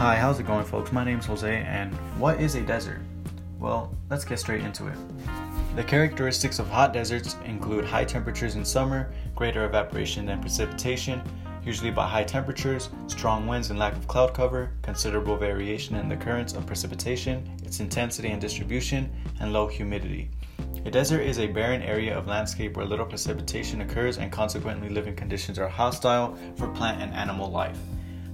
Hi, how's it going, folks? My name's Jose, and what is a desert? Well, let's get straight into it. The characteristics of hot deserts include high temperatures in summer, greater evaporation than precipitation, usually by high temperatures, strong winds and lack of cloud cover, considerable variation in the currents of precipitation, its intensity and distribution, and low humidity. A desert is a barren area of landscape where little precipitation occurs and consequently living conditions are hostile for plant and animal life.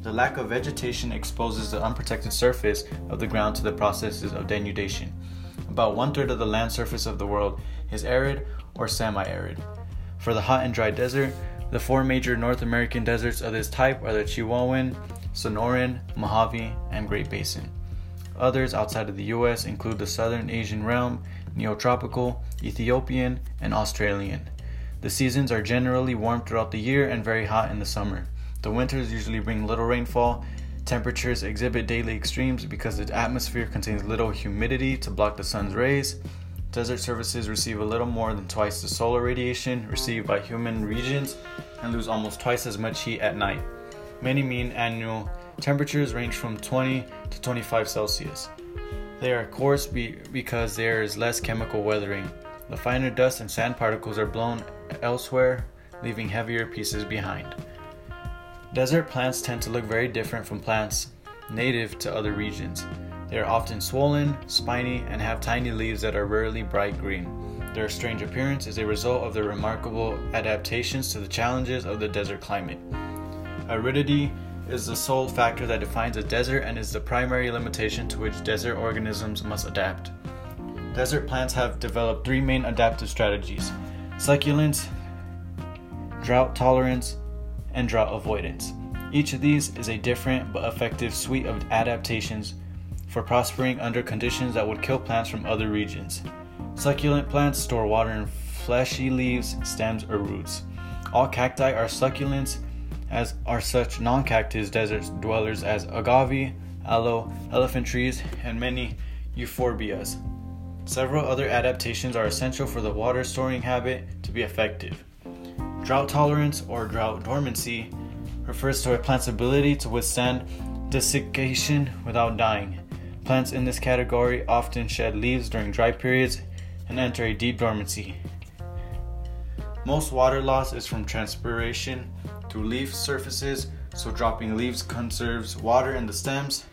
The lack of vegetation exposes the unprotected surface of the ground to the processes of denudation. About one third of the land surface of the world is arid or semi arid. For the hot and dry desert, the four major North American deserts of this type are the Chihuahuan, Sonoran, Mojave, and Great Basin. Others outside of the US include the Southern Asian realm, Neotropical, Ethiopian, and Australian. The seasons are generally warm throughout the year and very hot in the summer. The winters usually bring little rainfall. Temperatures exhibit daily extremes because the atmosphere contains little humidity to block the sun's rays. Desert surfaces receive a little more than twice the solar radiation received by human regions and lose almost twice as much heat at night. Many mean annual temperatures range from 20 to 25 Celsius. They are coarse be- because there is less chemical weathering. The finer dust and sand particles are blown elsewhere, leaving heavier pieces behind. Desert plants tend to look very different from plants native to other regions. They are often swollen, spiny, and have tiny leaves that are rarely bright green. Their strange appearance is a result of their remarkable adaptations to the challenges of the desert climate. Aridity is the sole factor that defines a desert and is the primary limitation to which desert organisms must adapt. Desert plants have developed three main adaptive strategies succulence, drought tolerance, and drought avoidance. Each of these is a different but effective suite of adaptations for prospering under conditions that would kill plants from other regions. Succulent plants store water in fleshy leaves, stems, or roots. All cacti are succulents, as are such non cactus desert dwellers as agave, aloe, elephant trees, and many euphorbias. Several other adaptations are essential for the water storing habit to be effective. Drought tolerance or drought dormancy refers to a plant's ability to withstand desiccation without dying. Plants in this category often shed leaves during dry periods and enter a deep dormancy. Most water loss is from transpiration through leaf surfaces, so dropping leaves conserves water in the stems.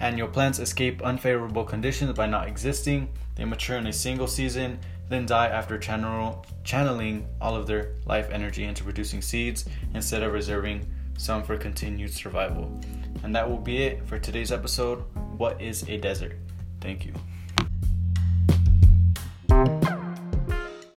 Annual plants escape unfavorable conditions by not existing. They mature in a single season then die after channel, channeling all of their life energy into producing seeds instead of reserving some for continued survival. And that will be it for today's episode. What is a desert? Thank you.